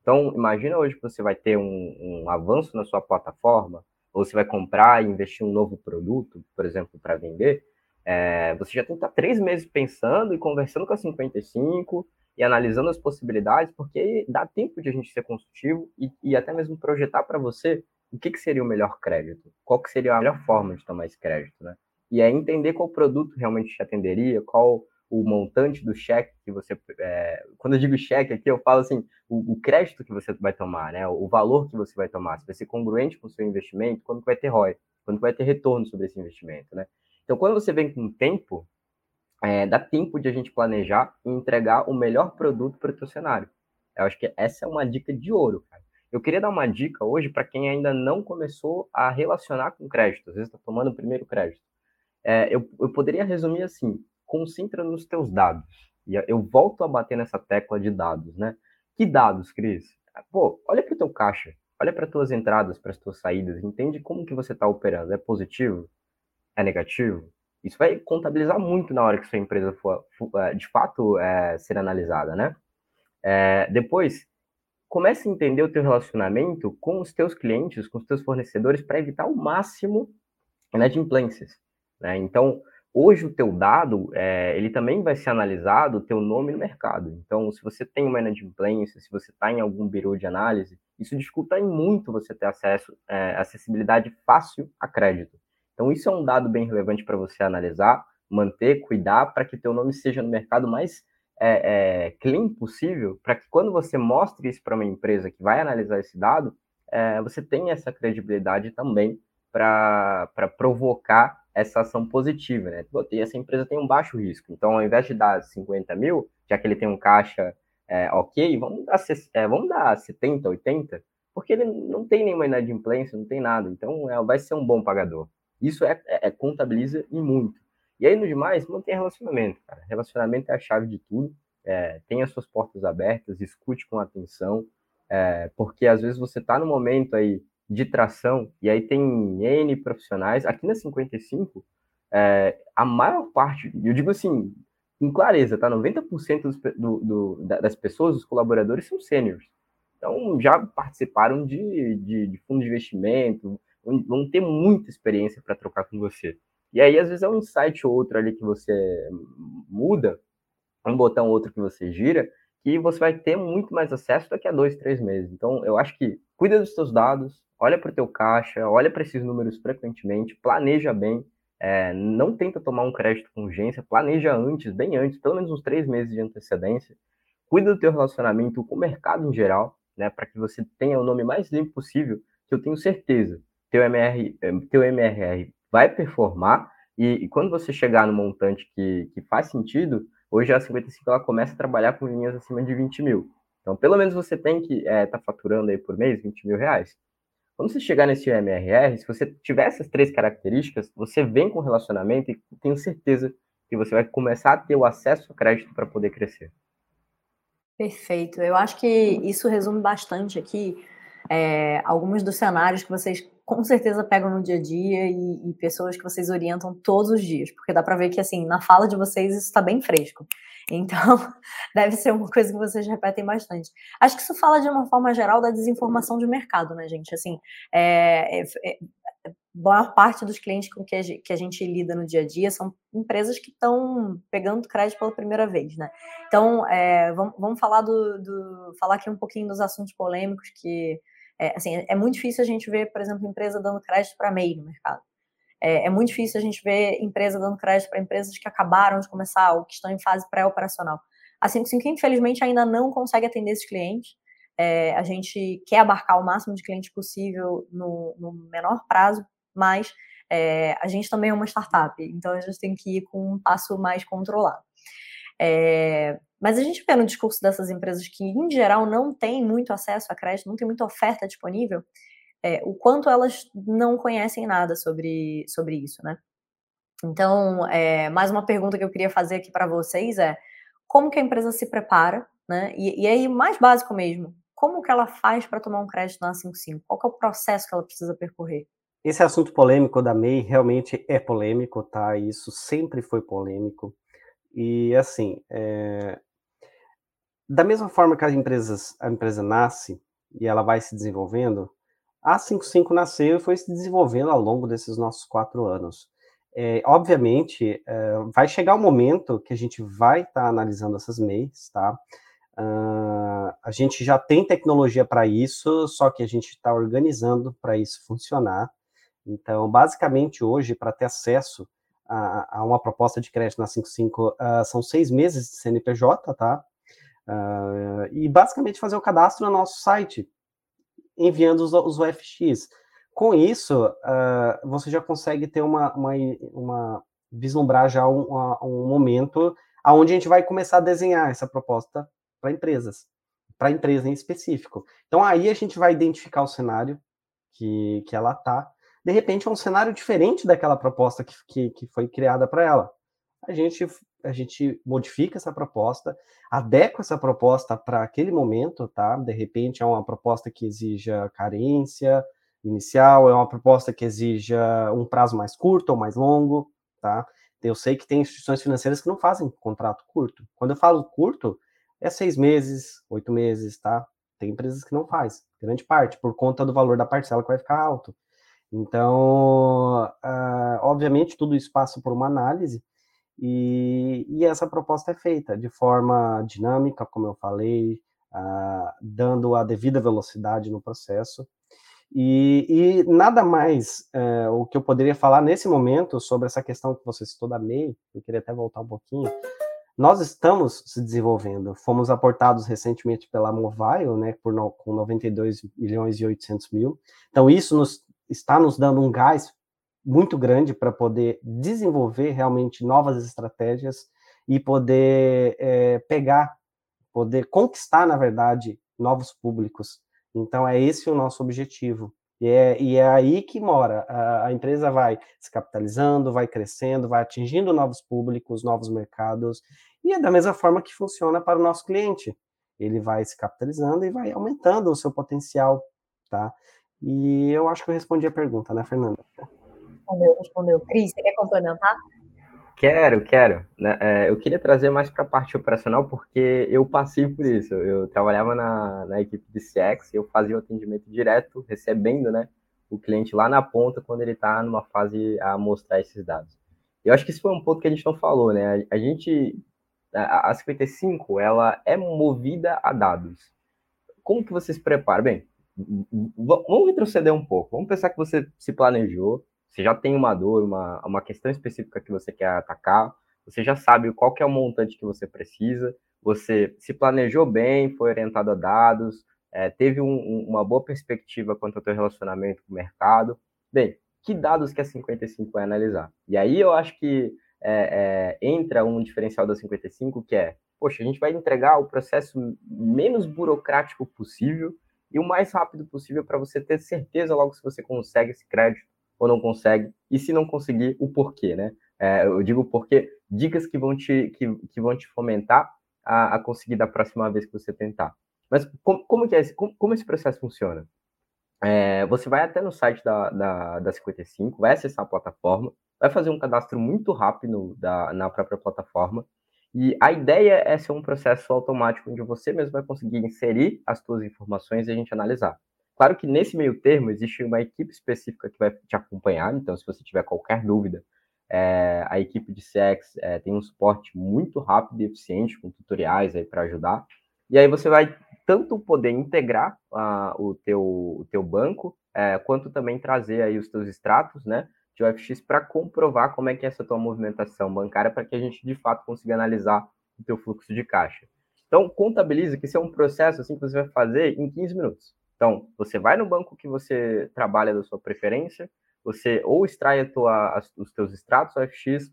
S3: Então, imagina hoje que você vai ter um, um avanço na sua plataforma, ou você vai comprar e investir um novo produto, por exemplo, para vender, é, você já tem que estar três meses pensando e conversando com a 55 e analisando as possibilidades, porque dá tempo de a gente ser consultivo e, e até mesmo projetar para você o que, que seria o melhor crédito, qual que seria a melhor forma de tomar esse crédito, né? E é entender qual produto realmente te atenderia, qual o montante do cheque que você. É, quando eu digo cheque aqui, eu falo assim, o, o, crédito que você vai tomar, né? O valor que você vai tomar, se vai ser congruente com o seu investimento, quando vai ter ROI, quando vai ter retorno sobre esse investimento, né? Então, quando você vem com tempo, é, dá tempo de a gente planejar e entregar o melhor produto para o seu cenário. Eu acho que essa é uma dica de ouro, cara. Eu queria dar uma dica hoje para quem ainda não começou a relacionar com crédito, às vezes está tomando o primeiro crédito. É, eu, eu poderia resumir assim: concentra nos teus dados. E eu volto a bater nessa tecla de dados, né? Que dados, Cris? Pô, olha para o teu caixa, olha para tuas entradas, para as tuas saídas, entende como que você está operando. É positivo? É negativo? Isso vai contabilizar muito na hora que sua empresa for, for é, de fato é, ser analisada, né? É, depois, comece a entender o teu relacionamento com os teus clientes, com os teus fornecedores, para evitar o máximo inadimplências. Né? Então, Hoje o teu dado, é, ele também vai ser analisado, o teu nome no mercado. Então, se você tem uma inadimplência, se você está em algum bureau de análise, isso dificulta muito você ter acesso, é, acessibilidade fácil a crédito. Então, isso é um dado bem relevante para você analisar, manter, cuidar, para que teu nome seja no mercado mais é, é, clean possível, para que quando você mostre isso para uma empresa que vai analisar esse dado, é, você tenha essa credibilidade também para provocar essa ação positiva, né? E essa empresa tem um baixo risco. Então, ao invés de dar 50 mil, já que ele tem um caixa é, ok, vamos dar, é, vamos dar 70, 80, porque ele não tem nenhuma inadimplência, não tem nada. Então, é, vai ser um bom pagador. Isso é, contabiliza e muito. E aí, no demais, mantém relacionamento, cara. Relacionamento é a chave de tudo. É, tenha suas portas abertas, escute com atenção, é, porque às vezes você está no momento aí de tração, e aí tem N profissionais. Aqui na 55, é, a maior parte, eu digo assim, em clareza, tá? 90% dos, do, do, das pessoas, dos colaboradores, são sêniores. Então, já participaram de, de, de fundo de investimento, vão ter muita experiência para trocar com você. E aí, às vezes, é um insight ou outro ali que você muda, um botão ou outro que você gira, que você vai ter muito mais acesso daqui a dois, três meses. Então, eu acho que cuida dos seus dados, olha para o teu caixa, olha para esses números frequentemente, planeja bem, é, não tenta tomar um crédito com urgência, planeja antes, bem antes, pelo menos uns três meses de antecedência, cuida do teu relacionamento com o mercado em geral, né, para que você tenha o nome mais limpo possível, que eu tenho certeza, teu MR, é, teu MRR vai performar, e, e quando você chegar no montante que, que faz sentido, hoje a 55 ela começa a trabalhar com linhas acima de 20 mil. Então, pelo menos você tem que estar é, tá faturando aí por mês 20 mil reais. Quando você chegar nesse MRR, se você tiver essas três características, você vem com relacionamento e tenho certeza que você vai começar a ter o acesso ao crédito para poder crescer.
S1: Perfeito. Eu acho que isso resume bastante aqui é, alguns dos cenários que vocês com certeza pegam no dia a dia e, e pessoas que vocês orientam todos os dias, porque dá para ver que assim na fala de vocês isso está bem fresco. Então, deve ser uma coisa que vocês repetem bastante. Acho que isso fala de uma forma geral da desinformação de mercado, né, gente? Assim, é, é, é, maior parte dos clientes com que a, gente, que a gente lida no dia a dia são empresas que estão pegando crédito pela primeira vez, né? Então, é, vamos, vamos, falar do, do, falar aqui um pouquinho dos assuntos polêmicos que, é, assim, é muito difícil a gente ver, por exemplo, empresa dando crédito para MEI no mercado. É, é muito difícil a gente ver empresa dando crédito para empresas que acabaram de começar ou que estão em fase pré-operacional. A 55, infelizmente, ainda não consegue atender esses clientes. é, a gente quer abarcar o máximo de clientes possível no, no menor prazo, mas é, a gente também é uma startup, então a gente tem que ir com um passo mais controlado. É, mas a gente vê no discurso dessas empresas que, em geral, não têm muito acesso a crédito, não tem muita oferta disponível, é, o quanto elas não conhecem nada sobre, sobre isso, né? Então, é, mais uma pergunta que eu queria fazer aqui para vocês é como que a empresa se prepara, né? E, e aí, mais básico mesmo, como que ela faz para tomar um crédito na 55? Qual que é o processo que ela precisa percorrer?
S2: Esse assunto polêmico da MEI realmente é polêmico, tá? Isso sempre foi polêmico. E assim, é... da mesma forma que as empresas, a empresa nasce e ela vai se desenvolvendo, a 55 nasceu e foi se desenvolvendo ao longo desses nossos quatro anos. É, obviamente, é, vai chegar o um momento que a gente vai estar tá analisando essas MEIs, tá? Uh, a gente já tem tecnologia para isso, só que a gente está organizando para isso funcionar. Então, basicamente, hoje, para ter acesso a, a, uma proposta de crédito na 55, uh, ah, são seis meses de CNPJ, tá? Uh, e basicamente fazer o cadastro no nosso site, enviando os, os UFX. Com isso, uh, você já consegue ter uma, uma, uma vislumbrar já um, um momento aonde a gente vai começar a desenhar essa proposta para empresas, para empresa em específico. Então aí a gente vai identificar o cenário que, que ela está. De repente é um cenário diferente daquela proposta que, que, que foi criada para ela. A gente, a gente modifica essa proposta, adequa essa proposta para aquele momento, tá? De repente é uma proposta que exija carência inicial, é uma proposta que exija um prazo mais curto ou mais longo, tá? Eu sei que tem instituições financeiras que não fazem contrato curto. Quando eu falo curto, é seis meses, oito meses, tá? Tem empresas que não faz, grande parte, por conta do valor da parcela que vai ficar alto. Então, uh, obviamente, tudo isso passa por uma análise e, e, essa proposta é feita de forma dinâmica, como eu falei, uh, dando a devida velocidade no processo. E, e nada mais uh, o que eu poderia falar nesse momento sobre essa questão que você citou da MEI, eu queria até voltar um pouquinho, nós estamos se desenvolvendo. Fomos aportados recentemente pela Mobile, né, por no, com 92 milhões e 800 mil. Então, isso nos, está nos dando um gás muito grande para poder desenvolver realmente novas estratégias e poder é, pegar, poder conquistar, na verdade, novos públicos. Então, é esse o nosso objetivo. E é, e é aí que mora. A, a, empresa vai se capitalizando, vai crescendo, vai atingindo novos públicos, novos mercados, e é da mesma forma que funciona para o nosso cliente. Ele vai se capitalizando e vai aumentando o seu potencial, tá? E eu acho que eu respondi a pergunta, né, Fernanda?
S1: Respondeu, respondeu. Cris, você quer complementar?
S3: Quero, quero. Né, é, eu queria trazer mais para a parte operacional, porque eu passei por isso. Eu trabalhava na, na equipe de CX, eu fazia o atendimento direto, recebendo né, o cliente lá na ponta, quando ele está numa fase a mostrar esses dados. Eu acho que isso foi um ponto que a gente não falou, né? A, a gente a, 55 ela é movida a dados. Como que você se prepara? Bem, vamos retroceder um pouco. Vamos pensar que você se planejou, você já tem uma dor, uma, uma questão específica que você quer atacar, você já sabe qual que é o montante que você precisa, você se planejou bem, foi orientado a dados, é, teve um, um, uma boa perspectiva quanto ao teu relacionamento com o mercado. Bem, que dados que a 55 vai analisar? E aí eu acho que é, é, entra um diferencial da 55 que é, poxa, a gente vai entregar o processo menos burocrático possível e o mais rápido possível para você ter certeza logo se você consegue esse crédito ou não consegue, e se não conseguir, o porquê, né? É, eu digo porque dicas que vão te, que, que vão te fomentar a, a conseguir da próxima vez que você tentar. Mas como, como, que é esse, como, como esse processo funciona? É, você vai até no site da, da, da 55, vai acessar a plataforma, vai fazer um cadastro muito rápido da, na própria plataforma. E a ideia é ser um processo automático onde você mesmo vai conseguir inserir as suas informações e a gente analisar. Claro que nesse meio termo existe uma equipe específica que vai te acompanhar, então se você tiver qualquer dúvida, é, a equipe de CX é, tem um suporte muito rápido e eficiente, com tutoriais aí para ajudar. E aí você vai tanto poder integrar uh, o, teu, o teu banco, é, quanto também trazer aí os teus extratos, né? De OFX para comprovar como é que é essa tua movimentação bancária para que a gente de fato consiga analisar o teu fluxo de caixa. Então, contabiliza que isso é um processo assim que você vai fazer em 15 minutos. Então, você vai no banco que você trabalha da sua preferência, você ou extrai tua, os teus extratos OFX,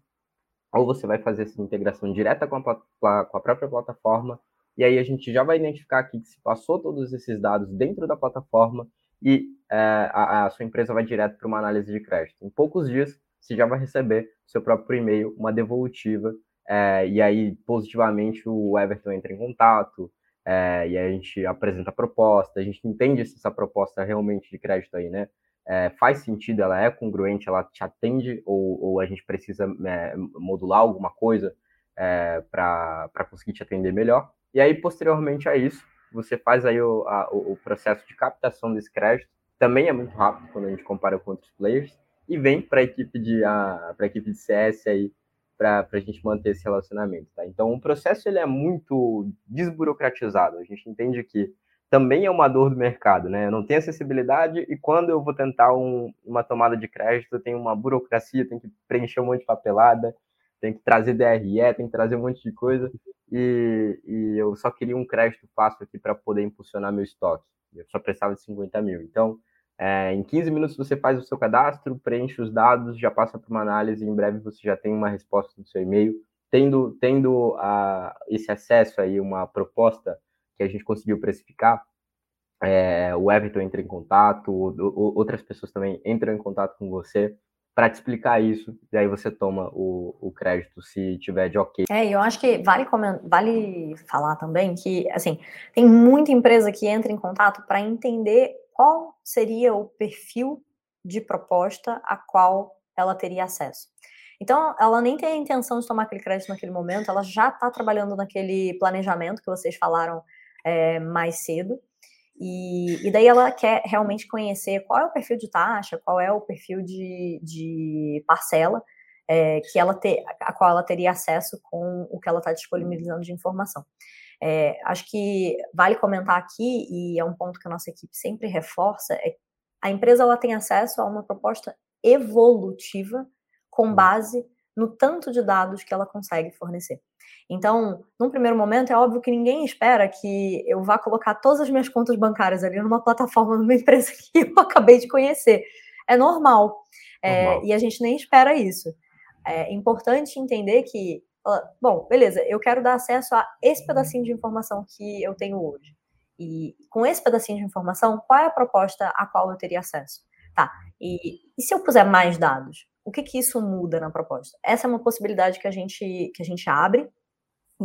S3: ou você vai fazer essa integração direta com a, com a própria plataforma, e aí a gente já vai identificar aqui que se passou todos esses dados dentro da plataforma e é, a, a, sua empresa vai direto para uma análise de crédito. Em poucos dias, você já vai receber seu próprio e-mail, uma devolutiva, é, e aí positivamente o Everton entra em contato, é, e aí a gente apresenta a proposta, a gente entende se essa proposta realmente de crédito aí, né? É, faz sentido, ela é congruente, ela te atende, ou, ou a gente precisa é, modular alguma coisa é, para conseguir te atender melhor. E aí, posteriormente a isso, você faz aí o, a, o processo de captação desse crédito, também é muito rápido quando a gente compara com outros players, e vem para a equipe de a equipe de CS aí para a gente manter esse relacionamento, tá? Então o processo ele é muito desburocratizado. A gente entende que também é uma dor do mercado, né? Eu não tenho acessibilidade e quando eu vou tentar um, uma tomada de crédito, tenho uma burocracia, tenho que preencher um monte de papelada, tem que trazer DRE, tem que trazer um monte de coisa e, e eu só queria um crédito fácil aqui para poder impulsionar meu estoque. Eu só precisava de 50 mil. Então, é, em 15 minutos você faz o seu cadastro, preenche os dados, já passa para uma análise em breve você já tem uma resposta do seu e-mail. Tendo, tendo a, esse acesso aí, uma proposta que a gente conseguiu precificar, é, o Everton entra em contato, outras pessoas também entram em contato com você para te explicar isso, e aí você toma o, o crédito se tiver de ok.
S1: É, eu acho que vale, vale falar também que, assim, tem muita empresa que entra em contato para entender qual seria o perfil de proposta a qual ela teria acesso. Então, ela nem tem a intenção de tomar aquele crédito naquele momento, ela já está trabalhando naquele planejamento que vocês falaram é, mais cedo. E, e, daí ela quer realmente conhecer qual é o perfil de taxa, qual é o perfil de, de parcela é, que ela ter, a qual ela teria acesso com o que ela está disponibilizando de informação. É, acho que vale comentar aqui, e é um ponto que a nossa equipe sempre reforça, é a empresa ela tem acesso a uma proposta evolutiva com base no tanto de dados que ela consegue fornecer. Então, num primeiro momento, é óbvio que ninguém espera que eu vá colocar todas as minhas contas bancárias ali numa plataforma numa empresa que eu acabei de conhecer. É normal. É, normal. e a gente nem espera isso. É importante entender que, bom, beleza, eu quero dar acesso a esse pedacinho de informação que eu tenho hoje. E com esse pedacinho de informação, qual é a proposta a qual eu teria acesso? Tá, e, e se eu puser mais dados? O que que isso muda na proposta? Essa é uma possibilidade que a gente, que a gente abre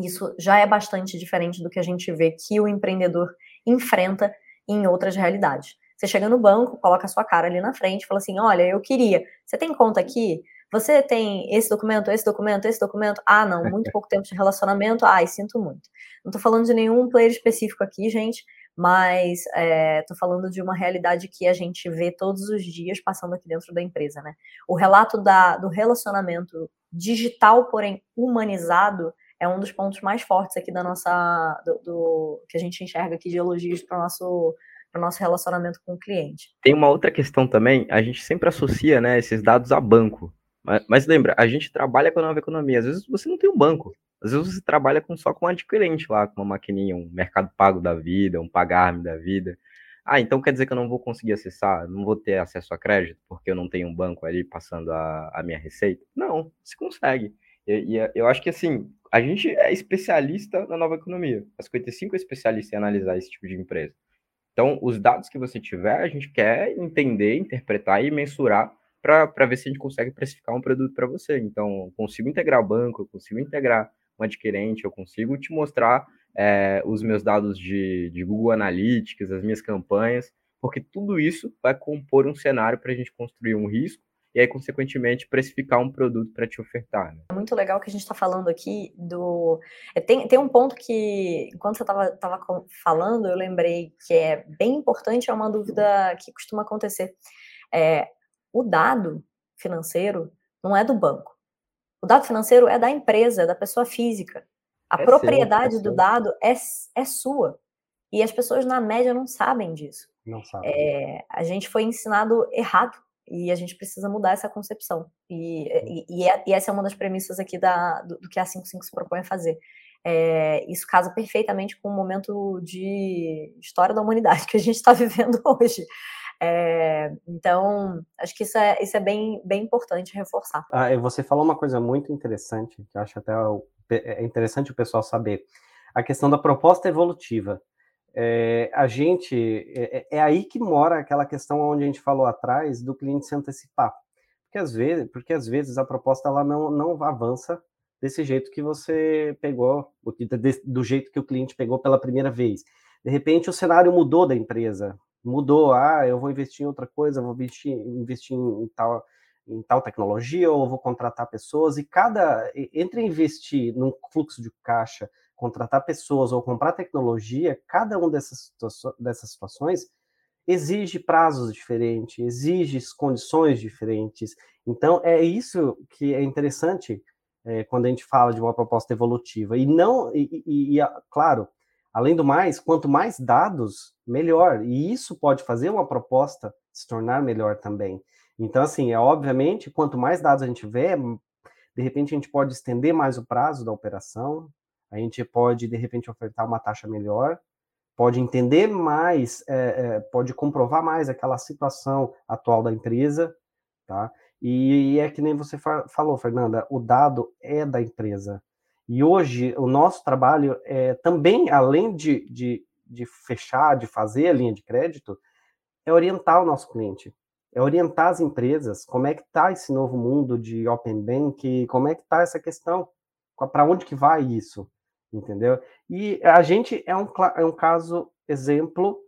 S1: isso já é bastante diferente do que a gente vê que o empreendedor enfrenta em outras realidades. Você chega no banco, coloca a sua cara ali na frente, fala assim: olha, eu queria. Você tem conta aqui? Você tem esse documento, esse documento, esse documento? Ah, não, muito pouco tempo de relacionamento. Ai, sinto muito. Não estou falando de nenhum player específico aqui, gente, mas estou é, falando de uma realidade que a gente vê todos os dias passando aqui dentro da empresa, né? O relato da, do relacionamento digital, porém humanizado, é um dos pontos mais fortes aqui da nossa do, do que a gente enxerga aqui de elogios para o nosso para o nosso relacionamento com o cliente.
S3: Tem uma outra questão também, a gente sempre associa né, esses dados a banco. Mas, mas, lembra, a gente trabalha com a nova economia. Às vezes você não tem um banco. Às vezes você trabalha com, só com um adquirente lá, com uma maquininha, um mercado pago da vida, um pagar-me da vida. Ah, então quer dizer que eu não vou conseguir acessar, não vou ter acesso a crédito, porque eu não tenho um banco ali passando a, a minha receita? Não, você consegue. E, e eu acho que assim, a gente é especialista na nova economia. A 55 é especialista em analisar esse tipo de empresa. Então, os dados que você tiver, a gente quer entender, interpretar e mensurar para ver se a gente consegue precificar um produto para você. Então, eu consigo integrar banco, eu consigo integrar um adquirente, eu consigo te mostrar é, os meus dados de, de Google Analytics, as minhas campanhas, porque tudo isso vai compor um cenário para a gente construir um risco e aí, consequentemente, precificar um produto para te ofertar. Né?
S1: É muito legal que a gente está falando aqui do. É, tem, tem um ponto que, enquanto você estava tava falando, eu lembrei que é bem importante, é uma dúvida que costuma acontecer. É, o dado financeiro não é do banco. O dado financeiro é da empresa, é da pessoa física. A é propriedade seu, é do dado é, é sua. E as pessoas, na média, não sabem disso.
S2: Não sabem.
S1: É, a gente foi ensinado errado e a gente precisa mudar essa concepção. E, e, e, é, e essa é uma das premissas aqui da, do, do, que a 55 se propõe a fazer. É, isso casa perfeitamente com o momento de história da humanidade que a gente está vivendo hoje. É, então, acho que isso é, isso é bem, bem importante reforçar.
S2: Ah, você falou uma coisa muito interessante, que eu acho até é interessante o pessoal saber. A questão da proposta evolutiva. É, a gente, é, é, aí que mora aquela questão onde a gente falou atrás do cliente se antecipar. Porque às vezes, porque às vezes a proposta ela não, não avança desse jeito que você pegou, do jeito que o cliente pegou pela primeira vez. De repente o cenário mudou da empresa, mudou, ah, eu vou investir em outra coisa, vou investir, investir em, tal, em tal tecnologia, ou vou contratar pessoas, e cada, entre investir num fluxo de caixa, contratar pessoas ou comprar tecnologia, cada uma dessas, dessas situações exige prazos diferentes, exige condições diferentes. Então, é isso que é interessante é, quando a gente fala de uma proposta evolutiva. E não, e, e, e, claro, além do mais, quanto mais dados, melhor. E isso pode fazer uma proposta se tornar melhor também. Então, assim, é obviamente, quanto mais dados a gente tiver, de repente a gente pode estender mais o prazo da operação, a gente pode, de repente, ofertar uma taxa melhor, pode entender mais, é, é, pode comprovar mais aquela situação atual da empresa, tá? E, é que nem você fa falou, Fernanda, o dado é da empresa. E hoje o nosso trabalho é também, além de, de, de fechar, de fazer a linha de crédito, é orientar o nosso cliente, é orientar as empresas, como é que está esse novo mundo de Open Bank, como é que está essa questão, para onde que vai isso, entendeu? E a gente é um, é um caso exemplo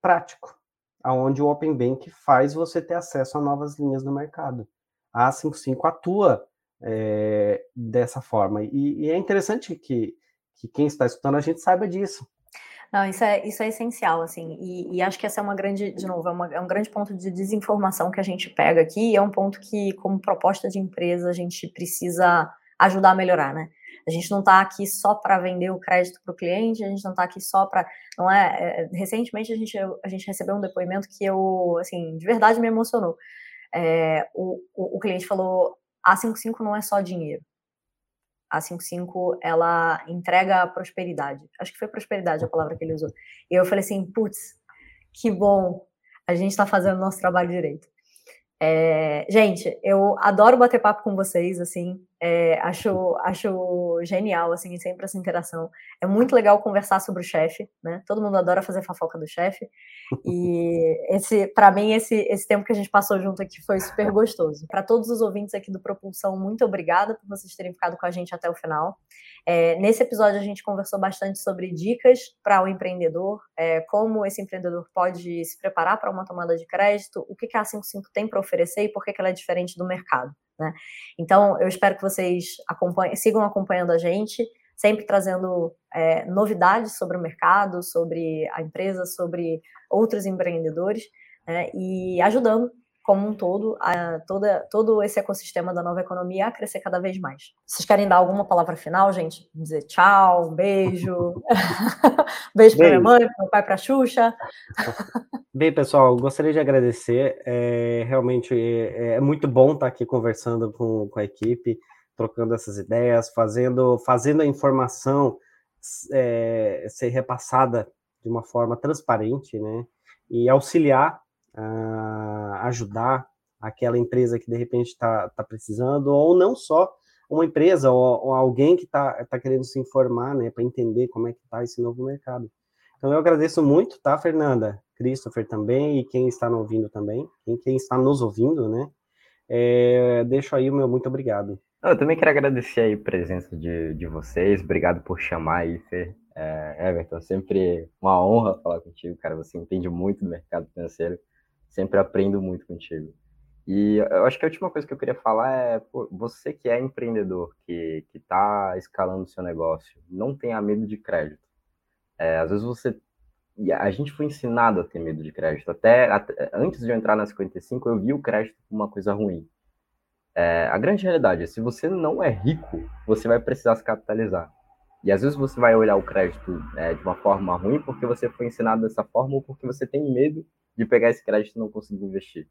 S2: prático, aonde o Open Bank faz você ter acesso a novas linhas no mercado. A 55 atua é, dessa forma. E, e, é interessante que, que quem está escutando a gente saiba disso.
S1: Não, isso é, isso é essencial, assim, e, e acho que essa é uma grande, de novo, é, uma, é, um grande ponto de desinformação que a gente pega aqui, e é um ponto que, como proposta de empresa, a gente precisa ajudar a melhorar, né? A gente não está aqui só para vender o crédito para o cliente, a gente não está aqui só para. Não é, é, Recentemente a gente, a gente recebeu um depoimento que eu, assim, de verdade me emocionou. É, o, o, o, cliente falou: a 55 não é só dinheiro. A 55 ela entrega prosperidade. Acho que foi prosperidade a palavra que ele usou. E eu falei assim: putz, que bom, a gente está fazendo nosso trabalho direito. É, gente, eu adoro bater papo com vocês, assim, é, acho, acho genial, assim, sempre essa interação. É muito legal conversar sobre o chefe, né? Todo mundo adora fazer fofoca do chefe. E esse, para mim, esse, esse tempo que a gente passou junto aqui foi super gostoso. Para todos os ouvintes aqui do Propulsão, muito obrigada por vocês terem ficado com a gente até o final. É, nesse episódio a gente conversou bastante sobre dicas para o empreendedor, é, como esse empreendedor pode se preparar para uma tomada de crédito, o que, que a 55 tem para oferecer e por que, que ela é diferente do mercado. Né? Então, eu espero que vocês acompanhem, sigam acompanhando a gente, sempre trazendo é, novidades sobre o mercado, sobre a empresa, sobre outros empreendedores, né? e ajudando como um todo, a, toda, todo esse ecossistema da nova economia a crescer cada vez mais. Vocês querem dar alguma palavra final, gente? Dizer tchau, um beijo. beijo para minha mãe, para meu pai, para a Xuxa.
S2: Bem, pessoal, gostaria de agradecer. É, realmente é, é, muito bom estar aqui conversando com, com a equipe, trocando essas ideias, fazendo, fazendo a informação é, ser repassada de uma forma transparente, né? E auxiliar uh, ajudar aquela empresa que de repente está tá precisando, ou não só uma empresa ou, ou alguém que está tá querendo se informar, né, para entender como é que está esse novo mercado. Então eu agradeço muito, tá, Fernanda, Christopher também e quem está nos ouvindo também, quem, está nos ouvindo, né? É, deixo aí o meu muito obrigado.
S3: Eu também quero agradecer aí a presença de, de vocês, obrigado por chamar aí, Fer. É, Everton, sempre uma honra falar contigo, cara, você entende muito do mercado financeiro, Sempre aprendo muito contigo. E eu acho que a última coisa que eu queria falar é, pô, você que é empreendedor, que está escalando o seu negócio, não tenha medo de crédito. É, às vezes você. A gente foi ensinado a ter medo de crédito. Até, até antes de eu entrar na 55, eu vi o crédito como uma coisa ruim. É, a grande realidade é, se você não é rico, você vai precisar se capitalizar. E às vezes você vai olhar o crédito é, de uma forma ruim porque você foi ensinado dessa forma ou porque você tem medo de pegar esse crédito e não conseguir investir.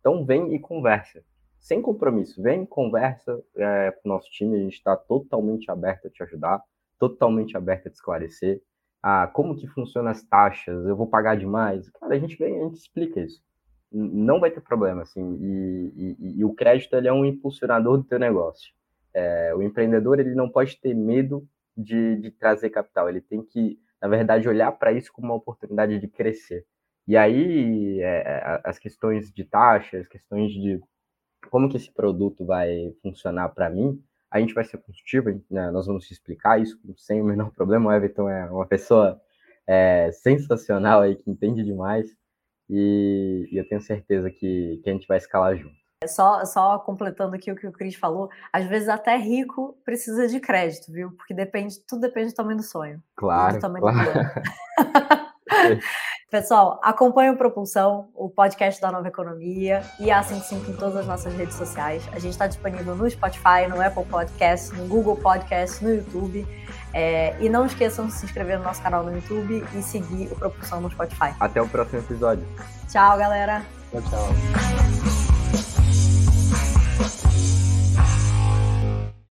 S3: Então vem e conversa. Sem compromisso, vem, conversa é, com o nosso time, a gente está totalmente aberto a te ajudar. totalmente aberta a te esclarecer. Ah, como que funcionam as taxas? Eu vou pagar demais? Cara, a gente vem, a gente explica isso. Não vai ter problema, assim. E, e, e o crédito ele é um impulsionador do teu negócio. É, o empreendedor ele não pode ter medo de, de trazer capital. Ele tem que, na verdade, olhar para isso como uma oportunidade de crescer. E aí, é, as questões de taxas, as questões de como que esse produto vai funcionar para mim, a gente vai ser construtivo, né? nós vamos te explicar isso sem o menor problema. O Everton é uma pessoa é, sensacional aí, que entende demais, e, e eu tenho certeza que, que a gente vai escalar junto.
S1: Só, só completando aqui o que o Cris falou, às vezes até rico precisa de crédito, viu? Porque depende, tudo depende do tamanho do sonho.
S3: Claro. Do tamanho claro.
S1: do Pessoal, acompanhe o Propulsão, o podcast da Nova Economia e a 55 em todas as nossas redes sociais. A gente está disponível no Spotify, no Apple Podcast, no Google Podcast, no YouTube. É, e não esqueçam de se inscrever no nosso canal no YouTube e seguir o Propulsão no Spotify.
S3: Até o próximo episódio.
S1: Tchau, galera.
S2: Tchau, tchau.